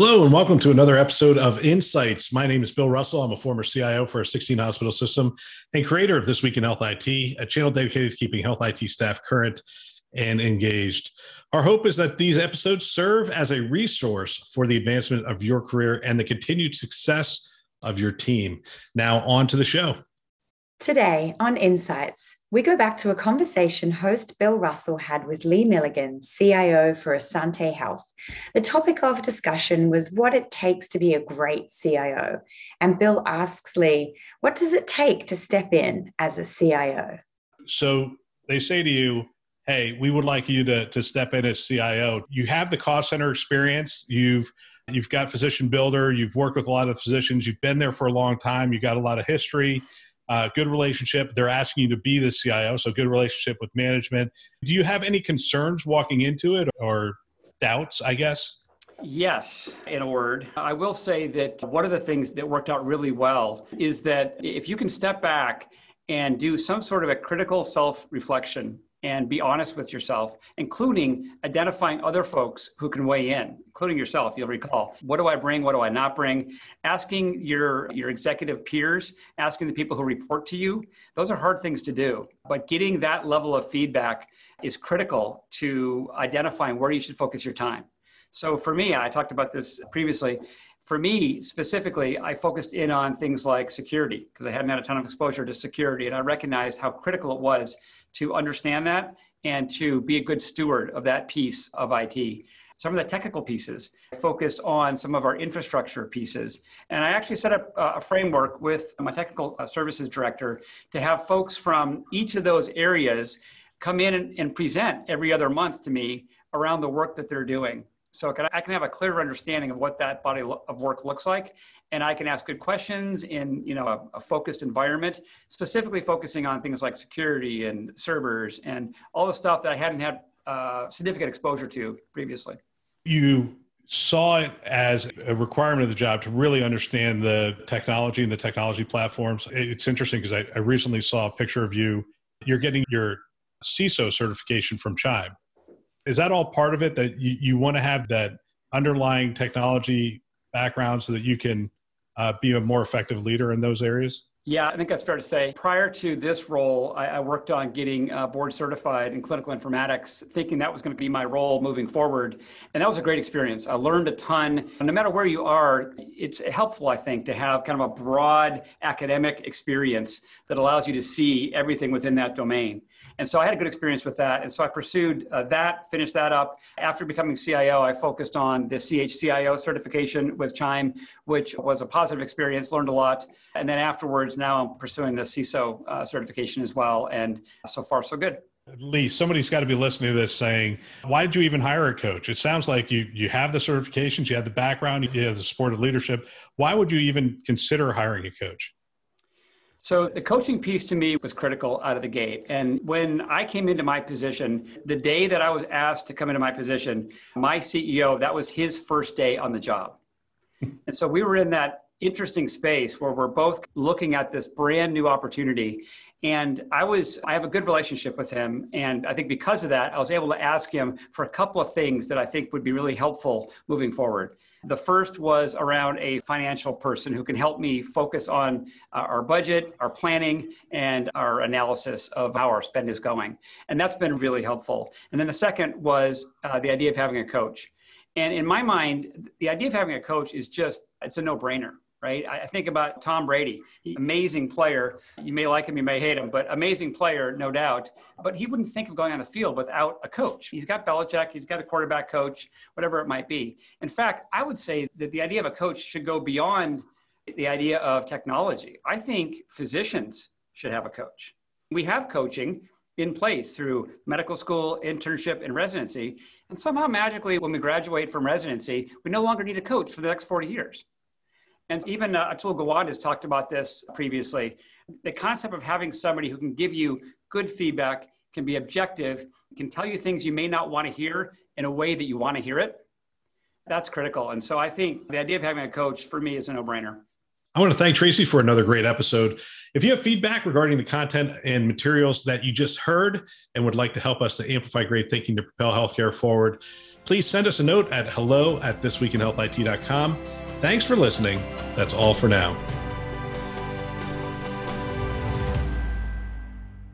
Hello, and welcome to another episode of Insights. My name is Bill Russell. I'm a former CIO for a 16 hospital system and creator of This Week in Health IT, a channel dedicated to keeping health IT staff current and engaged. Our hope is that these episodes serve as a resource for the advancement of your career and the continued success of your team. Now, on to the show. Today on Insights, we go back to a conversation host Bill Russell had with Lee Milligan, CIO for Asante Health. The topic of discussion was what it takes to be a great CIO. And Bill asks Lee, what does it take to step in as a CIO? So they say to you, hey, we would like you to, to step in as CIO. You have the cost center experience. You've you've got physician builder. You've worked with a lot of physicians. You've been there for a long time. you've got a lot of history uh, good relationship. They're asking you to be the CIO, so good relationship with management. Do you have any concerns walking into it or doubts, I guess? Yes, in a word. I will say that one of the things that worked out really well is that if you can step back and do some sort of a critical self reflection and be honest with yourself, including identifying other folks who can weigh in, including yourself. You'll recall, what do I bring? What do I not bring? Asking your, your executive peers, asking the people who report to you, those are hard things to do. But getting that level of feedback is critical to identifying where you should focus your time. So for me, I talked about this previously for me specifically, I focused in on things like security because I hadn't had a ton of exposure to security. And I recognized how critical it was to understand that and to be a good steward of that piece of IT. Some of the technical pieces I focused on some of our infrastructure pieces. And I actually set up a framework with my technical uh, services director to have folks from each of those areas come in and, and present every other month to me around the work that they're doing. So I can have a clearer understanding of what that body of work looks like, and I can ask good questions in you know a, a, focused environment, specifically focusing on things like security and servers and all the stuff that I hadn't had uh, significant exposure to previously. You saw it as a requirement of the job to really understand the technology and the technology platforms. It's interesting because I, I recently saw a picture of you. You're getting your CISO certification from Chime is that all part of it that you, you want to have that underlying technology background so that you can uh, be a more effective leader in those areas? Yeah, I think that's fair to say. Prior to this role, I, I worked on getting uh, board certified in clinical informatics, thinking that was going to be my role moving forward. And that was a great experience. I learned a ton. No matter where you are, it's helpful, I think, to have kind of a broad academic experience that allows you to see everything within that domain. And so I had a good experience with that. And so I pursued uh, that, finished that up. After becoming CIO, I focused on the CHCIO certification with Chime, which was a positive experience, learned a lot. And then afterwards, now I'm pursuing the CISO uh, certification as well. And so far, so good. Lee, somebody's got to be listening to this saying, why did you even hire a coach? It sounds like you you have the certifications, you have the background, you have the support of leadership. Why would you even consider hiring a coach? So the coaching piece to me was critical out of the gate. And when I came into my position, the day that I was asked to come into my position, my CEO, that was his first day on the job. and so we were in that interesting space where we're both looking at this brand new opportunity and I was, I have a good relationship with him. And I think because of that, I was able to ask him for a couple of things that I think would be really helpful moving forward. The first was around a financial person who can help me focus on uh, our budget, our planning, and our analysis of how our spend is going. And that's been really helpful. And then the second was uh, the idea of having a coach. And in my mind, the idea of having a coach is just, it's a no brainer right? I think about Tom Brady, amazing player. You may like him, you may hate him, but amazing player, no doubt. But he wouldn't think of going on the field without a coach. He's got Belichick, he's got a quarterback coach, whatever it might be. In fact, I would say that the idea of a coach should go beyond the idea of technology. I think physicians should have a coach. We have coaching in place through medical school, internship, and residency. And somehow magically, when we graduate from residency, we no longer need a coach for the next 40 years. And even uh, Atul Gawande has talked about this previously. The concept of having somebody who can give you good feedback, can be objective, can tell you things you may not want to hear in a way that you want to hear it. That's critical. And so I think the idea of having a coach for me is a no brainer. I want to thank Tracy for another great episode. If you have feedback regarding the content and materials that you just heard and would like to help us to amplify great thinking to propel healthcare forward, please send us a note at hello at thisweekinhealthit.com. Thanks for listening. That's all for now.